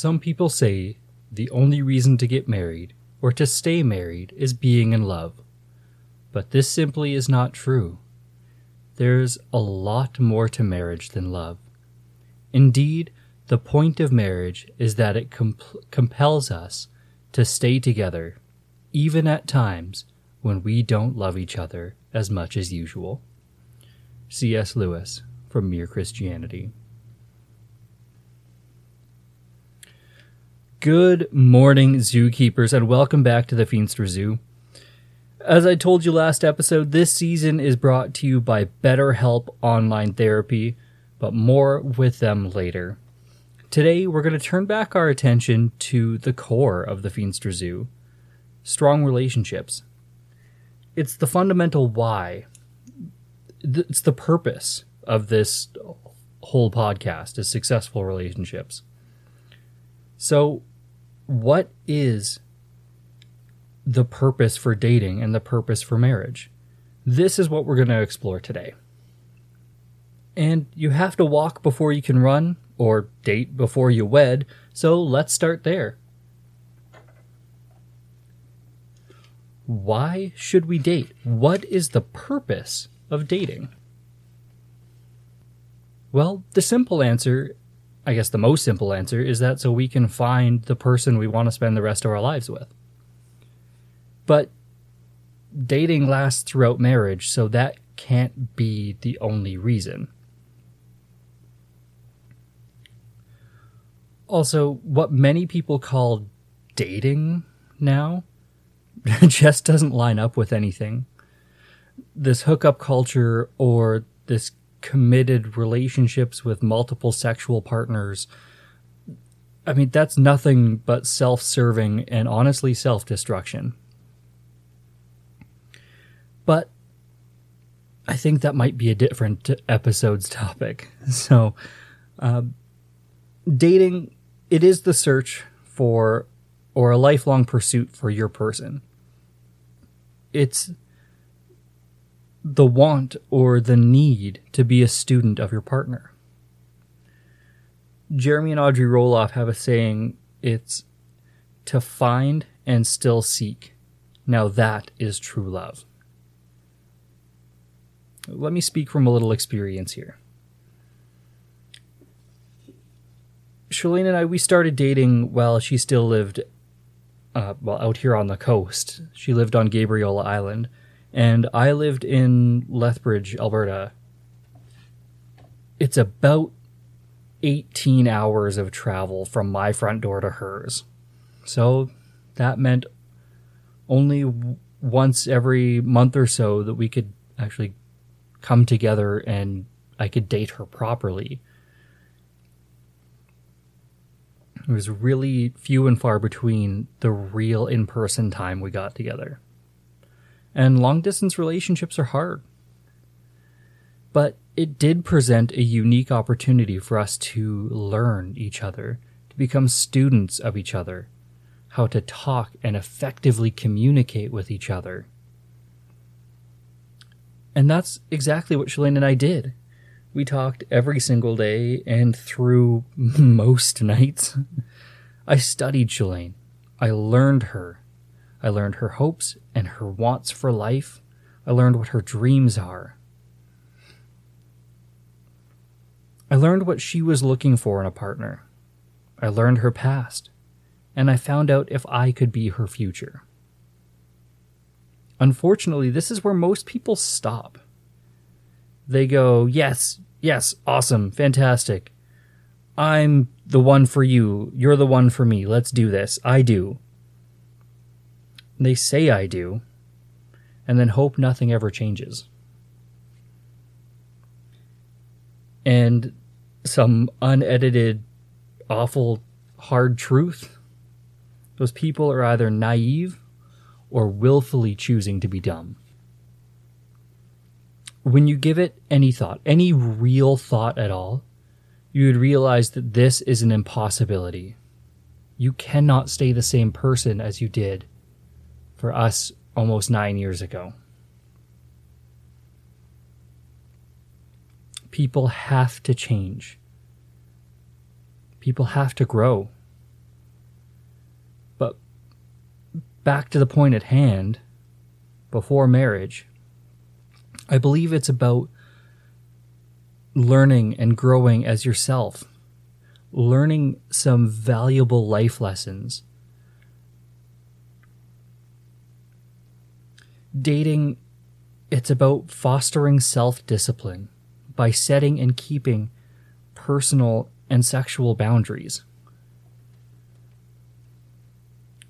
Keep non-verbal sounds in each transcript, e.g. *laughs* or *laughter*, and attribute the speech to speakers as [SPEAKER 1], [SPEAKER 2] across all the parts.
[SPEAKER 1] Some people say the only reason to get married or to stay married is being in love. But this simply is not true. There's a lot more to marriage than love. Indeed, the point of marriage is that it comp- compels us to stay together, even at times when we don't love each other as much as usual. C.S. Lewis from Mere Christianity. Good morning, zookeepers, and welcome back to the Feenstra Zoo. As I told you last episode, this season is brought to you by BetterHelp Online Therapy, but more with them later. Today, we're going to turn back our attention to the core of the Feenstra Zoo strong relationships. It's the fundamental why, it's the purpose of this whole podcast is successful relationships. So, what is the purpose for dating and the purpose for marriage? This is what we're going to explore today. And you have to walk before you can run, or date before you wed, so let's start there. Why should we date? What is the purpose of dating? Well, the simple answer I guess the most simple answer is that so we can find the person we want to spend the rest of our lives with. But dating lasts throughout marriage, so that can't be the only reason. Also, what many people call dating now *laughs* just doesn't line up with anything. This hookup culture or this committed relationships with multiple sexual partners. I mean, that's nothing but self serving and honestly self destruction. But I think that might be a different episode's topic. *laughs* So, uh, dating, it is the search for or a lifelong pursuit for your person. It's the want or the need to be a student of your partner. Jeremy and Audrey Roloff have a saying it's to find and still seek. Now that is true love. Let me speak from a little experience here. Shalene and I, we started dating while she still lived, uh, well, out here on the coast. She lived on Gabriola Island and I lived in Lethbridge, Alberta. It's about 18 hours of travel from my front door to hers. So that meant only once every month or so that we could actually come together and I could date her properly. It was really few and far between the real in person time we got together. And long distance relationships are hard. But it did present a unique opportunity for us to learn each other, to become students of each other, how to talk and effectively communicate with each other. And that's exactly what Shalene and I did. We talked every single day and through *laughs* most nights. I studied Shalene. I learned her. I learned her hopes and her wants for life. I learned what her dreams are. I learned what she was looking for in a partner. I learned her past, and I found out if I could be her future. Unfortunately, this is where most people stop. They go, Yes, yes, awesome, fantastic. I'm the one for you. You're the one for me. Let's do this. I do. They say I do, and then hope nothing ever changes. And some unedited awful hard truth. Those people are either naive or willfully choosing to be dumb. When you give it any thought, any real thought at all, you would realize that this is an impossibility. You cannot stay the same person as you did for us almost nine years ago. People have to change. People have to grow. But back to the point at hand, before marriage, I believe it's about learning and growing as yourself, learning some valuable life lessons. Dating, it's about fostering self discipline by setting and keeping personal and sexual boundaries.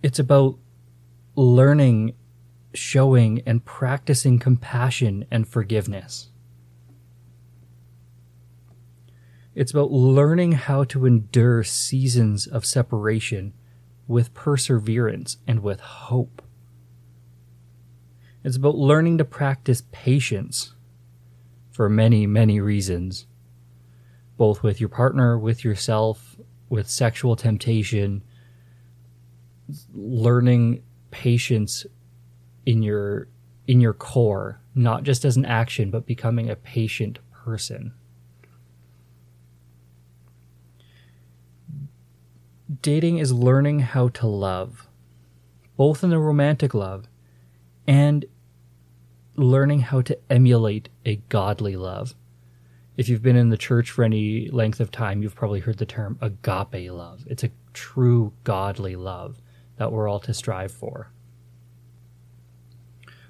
[SPEAKER 1] It's about learning, showing, and practicing compassion and forgiveness. It's about learning how to endure seasons of separation with perseverance and with hope. It's about learning to practice patience for many, many reasons, both with your partner, with yourself, with sexual temptation, learning patience in your in your core, not just as an action, but becoming a patient person. dating is learning how to love, both in the romantic love and learning how to emulate a godly love. If you've been in the church for any length of time, you've probably heard the term agape love. It's a true godly love that we're all to strive for.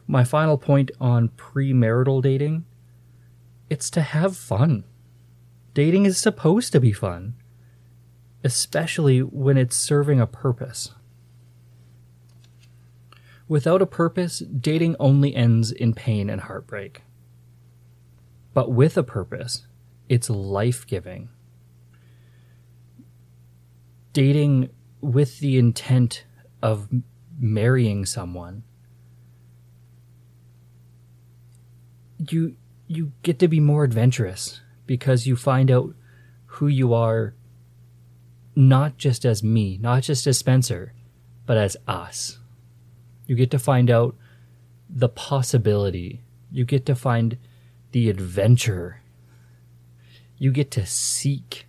[SPEAKER 1] My final point on premarital dating it's to have fun. Dating is supposed to be fun especially when it's serving a purpose. Without a purpose, dating only ends in pain and heartbreak. But with a purpose, it's life giving. Dating with the intent of marrying someone, you you get to be more adventurous because you find out who you are not just as me, not just as Spencer, but as us. You get to find out the possibility. You get to find the adventure. You get to seek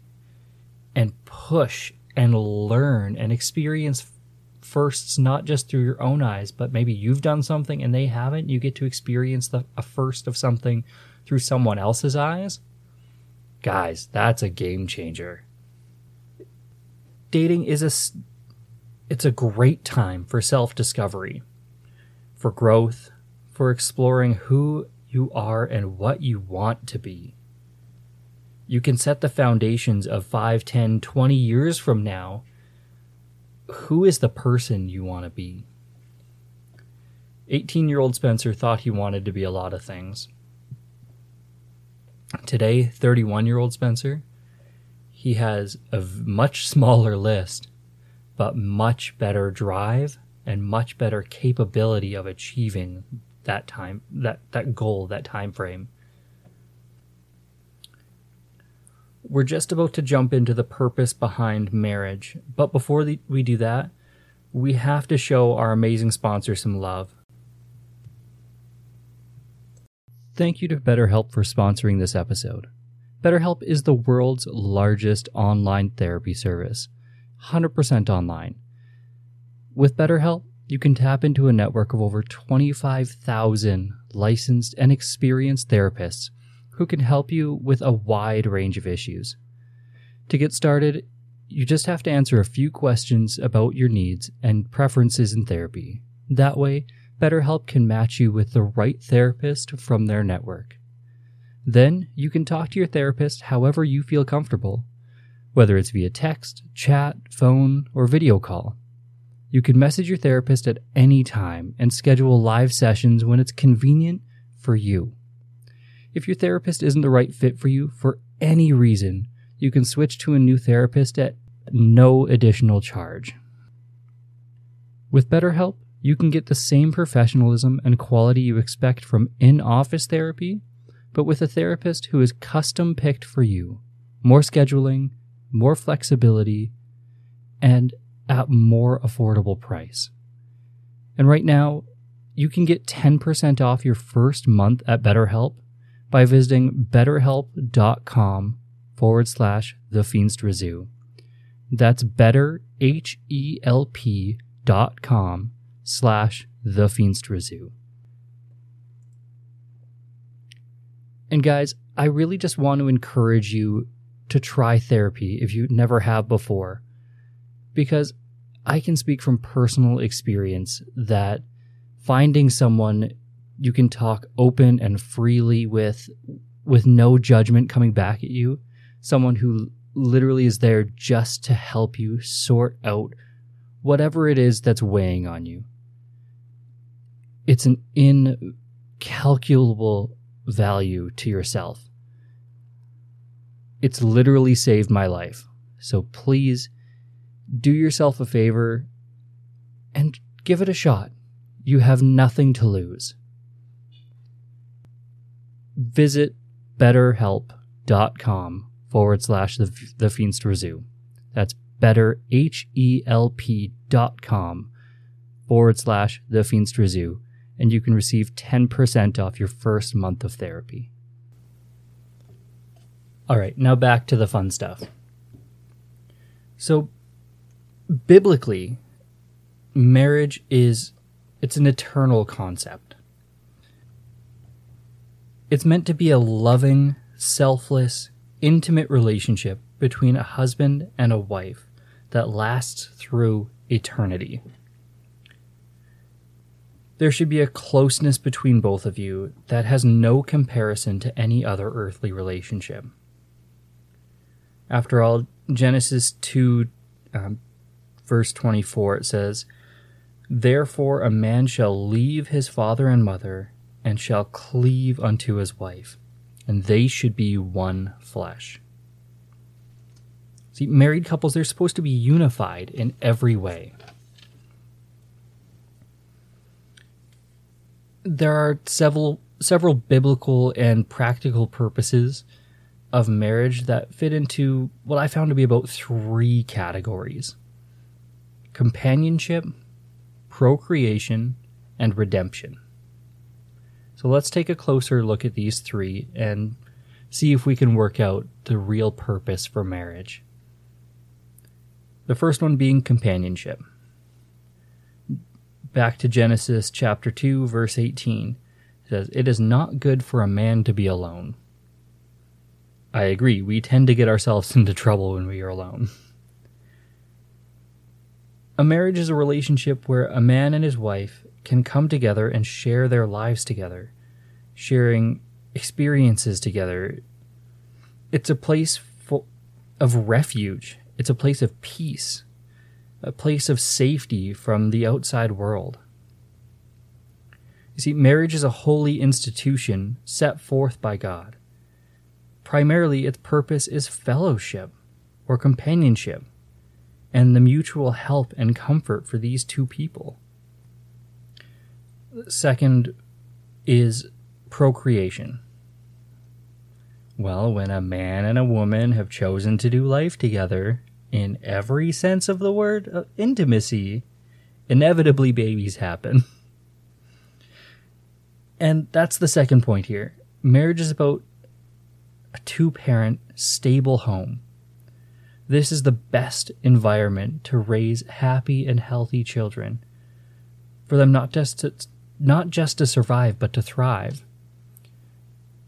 [SPEAKER 1] and push and learn and experience firsts not just through your own eyes, but maybe you've done something and they haven't. You get to experience the, a first of something through someone else's eyes. Guys, that's a game changer dating is a it's a great time for self-discovery, for growth, for exploring who you are and what you want to be. You can set the foundations of 5, 10, 20 years from now. Who is the person you want to be? 18 year old Spencer thought he wanted to be a lot of things. Today, 31 year old Spencer he has a much *laughs* smaller list, but much better drive and much better capability of achieving that time that that goal that time frame we're just about to jump into the purpose behind marriage but before the, we do that we have to show our amazing sponsor some love thank you to betterhelp for sponsoring this episode BetterHelp is the world's largest online therapy service, 100% online. With BetterHelp, you can tap into a network of over 25,000 licensed and experienced therapists who can help you with a wide range of issues. To get started, you just have to answer a few questions about your needs and preferences in therapy. That way, BetterHelp can match you with the right therapist from their network. Then you can talk to your therapist however you feel comfortable, whether it's via text, chat, phone, or video call. You can message your therapist at any time and schedule live sessions when it's convenient for you. If your therapist isn't the right fit for you for any reason, you can switch to a new therapist at no additional charge. With BetterHelp, you can get the same professionalism and quality you expect from in office therapy, but with a therapist who is custom picked for you. More scheduling, more flexibility, and at more affordable price. And right now, you can get 10% off your first month at BetterHelp by visiting betterhelp.com forward slash the Feenstra Zoo. That's better, H-E-L-P dot com slash the Feenstra Zoo. And guys, I really just want to encourage you to try therapy if you never have before. Because I can speak from personal experience that finding someone you can talk open and freely with with no judgment coming back at you, someone who literally is there just to help you sort out whatever it is that's weighing on you. It's an incalculable value to yourself. It's literally saved my life. So please do yourself a favor and give it a shot. You have nothing to lose. Visit betterhelp.com forward slash the, the Feenstra Zoo. That's better, H-E-L-P dot com forward slash the Feenstra Zoo, and you can receive 10% off your first month of therapy. All right, now back to the fun stuff. So, biblically, marriage is it's an eternal concept. It's meant to be a loving, selfless, intimate relationship between a husband and a wife that lasts through eternity. There should be a closeness between both of you that has no comparison to any other earthly relationship. After all, Genesis 2, um, verse 24, it says, Therefore a man shall leave his father and mother, and shall cleave unto his wife, and they should be one flesh. See, married couples, they're supposed to be unified in every way. There are several several biblical and practical purposes of marriage that fit into what I found to be about three categories companionship, procreation, and redemption. So let's take a closer look at these three and see if we can work out the real purpose for marriage. The first one being companionship. Back to Genesis chapter 2, verse 18. It says, It is not good for a man to be alone. I agree, we tend to get ourselves *laughs* into trouble when we are alone. A marriage is a relationship where a man and his wife can come together and share their lives together, sharing experiences together. It's a place of refuge, it's a place of peace, a place of safety from the outside world. You see, marriage is a holy institution set forth by God. Primarily, its purpose is fellowship or companionship and the mutual help and comfort for these two people. Second is procreation. Well, when a man and a woman have chosen to do life together, in every sense of the word of intimacy, inevitably babies happen. *laughs* and that's the second point here. Marriage is about a two parent, stable home this is the best environment to raise happy and healthy children. For them not just to, not just to survive, but to thrive.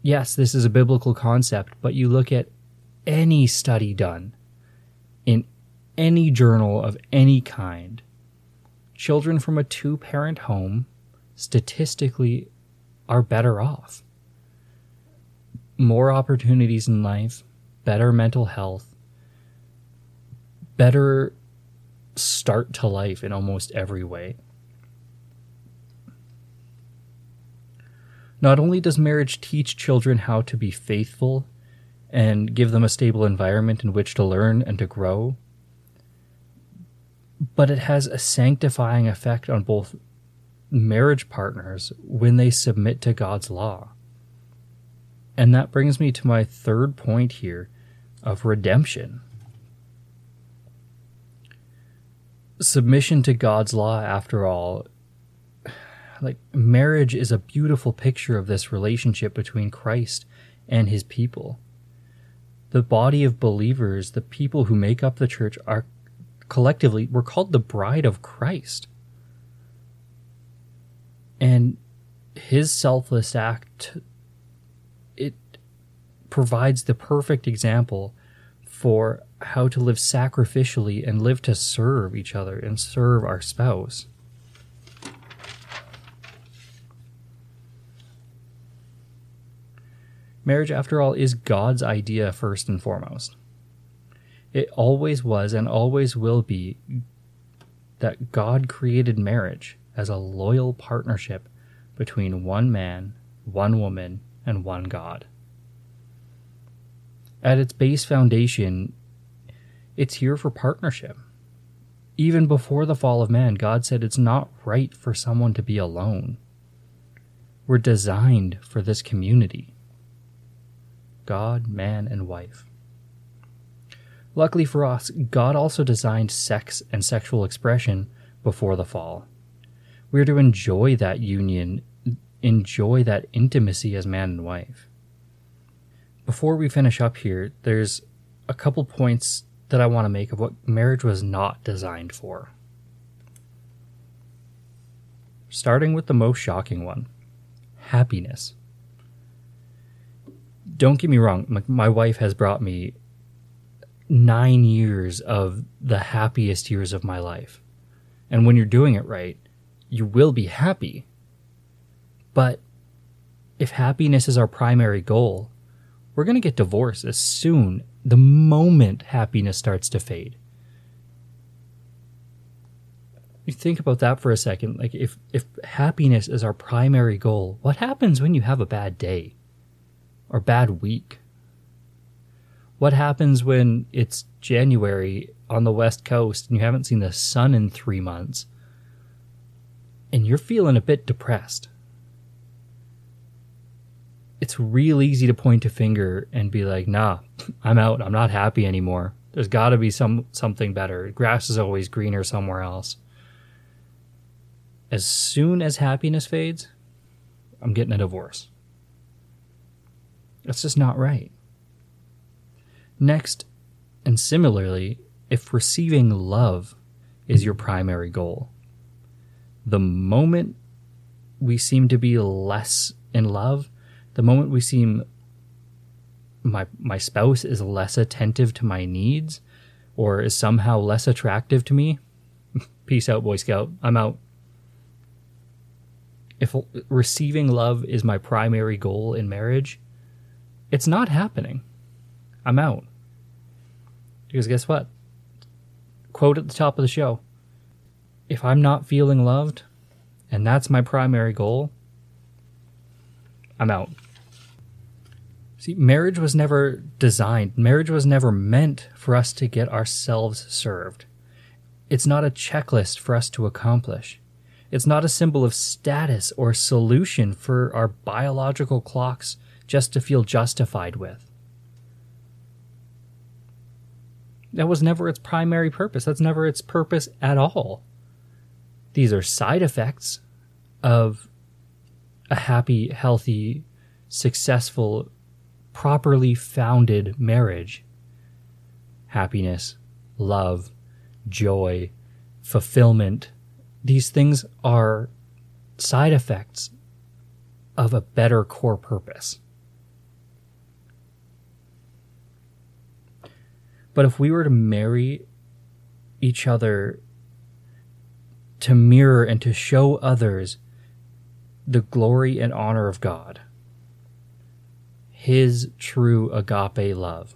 [SPEAKER 1] Yes, this is a biblical concept, but you look at any study done in any journal of any kind, children from a two parent home statistically are better off. More opportunities in life, better mental health, better start to life in almost every way. Not only does marriage teach children how to be faithful and give them a stable environment in which to learn and to grow, but it has a sanctifying effect on both marriage partners when they submit to God's law. And that brings me to my third point here of redemption. Submission to God's law, after all, like marriage is a beautiful picture of this relationship between Christ and his people. The body of believers, the people who make up the church, are collectively, we're called the bride of Christ. And his selfless act, it provides the perfect example for how to live sacrificially and live to serve each other and serve our spouse. Marriage, after all, is God's idea first and foremost. It always was and always will be that God created marriage as a loyal partnership between one man, one woman, and one God. At its base foundation, it's here for partnership. Even before the fall of man, God said it's not right for someone to be alone. We're designed for this community God, man, and wife. Luckily for us, God also designed sex and sexual expression before the fall. We're to enjoy that union, enjoy that intimacy as man and wife. Before we finish up here, there's a couple points that I want to make of what marriage was not designed for. Starting with the most shocking one happiness. Don't get me wrong, my wife has brought me nine years of the happiest years of my life. And when you're doing it right, you will be happy. But if happiness is our primary goal, we're going to get divorced as soon, the moment happiness starts to fade. You think about that for a second. Like if, if happiness is our primary goal, what happens when you have a bad day or bad week? What happens when it's January on the West Coast and you haven't seen the sun in three months and you're feeling a bit depressed? It's real easy to point a finger and be like, nah, I'm out. I'm not happy anymore. There's got to be some something better. Grass is always greener somewhere else. As soon as happiness fades, I'm getting a divorce. That's just not right. Next, and similarly, if receiving love is your primary goal, the moment we seem to be less in love, the moment we seem my my spouse is less attentive to my needs or is somehow less attractive to me, *laughs* peace out boy scout, I'm out. If receiving love is my primary goal in marriage, it's not happening. I'm out. Because guess what? Quote at the top of the show If I'm not feeling loved, and that's my primary goal, I'm out. See, marriage was never designed, marriage was never meant for us to get ourselves served. It's not a checklist for us to accomplish. It's not a symbol of status or solution for our biological clocks just to feel justified with. That was never its primary purpose. That's never its purpose at all. These are side effects of a happy, healthy, successful, properly founded marriage. Happiness, love, joy, fulfillment. These things are side effects of a better core purpose. But if we were to marry each other to mirror and to show others the glory and honor of God, His true agape love,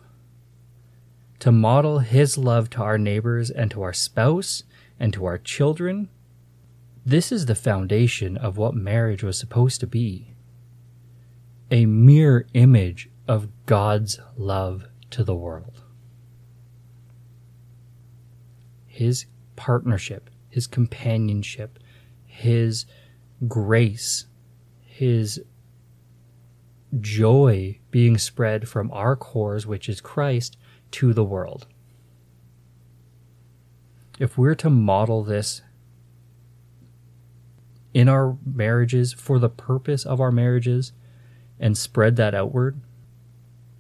[SPEAKER 1] to model His love to our neighbors and to our spouse and to our children, this is the foundation of what marriage was supposed to be a mere image of God's love to the world. His partnership, His companionship, His grace, His joy being spread from our cores, which is Christ, to the world. If we're to model this in our marriages for the purpose of our marriages and spread that outward,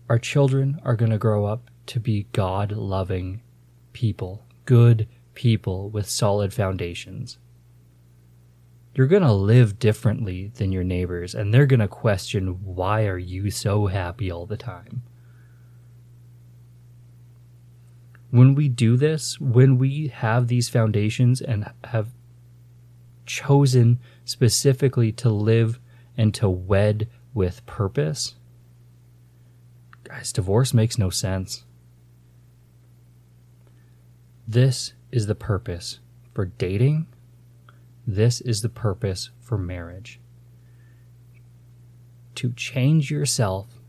[SPEAKER 1] our children are going to grow up to be God loving people, good people with solid foundations. You're going to live differently than your neighbors, and they're going to question why are you so happy all the time? When we do this, when we have these foundations and have chosen specifically to live and to wed with purpose, guys, divorce makes no sense. This is the purpose for dating. This is the purpose for marriage. To change yourself,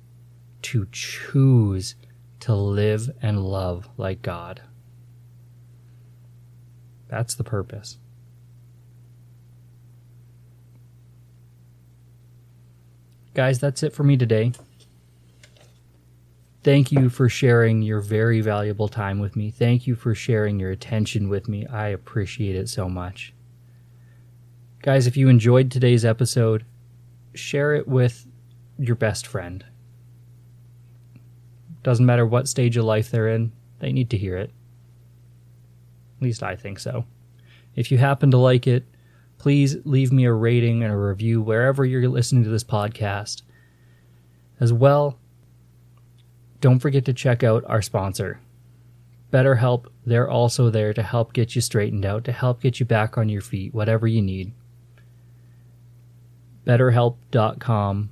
[SPEAKER 1] to choose to live and love like God. That's the purpose. Guys, that's it for me today. Thank you for sharing your very valuable time with me. Thank you for sharing your attention with me. I appreciate it so much. Guys, if you enjoyed today's episode, share it with your best friend. Doesn't matter what stage of life they're in, they need to hear it. At least I think so. If you happen to like it, please leave me a rating and a review wherever you're listening to this podcast. As well, don't forget to check out our sponsor, BetterHelp. They're also there to help get you straightened out, to help get you back on your feet, whatever you need. BetterHelp.com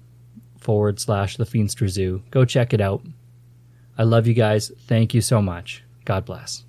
[SPEAKER 1] forward slash the Zoo. Go check it out. I love you guys. Thank you so much. God bless.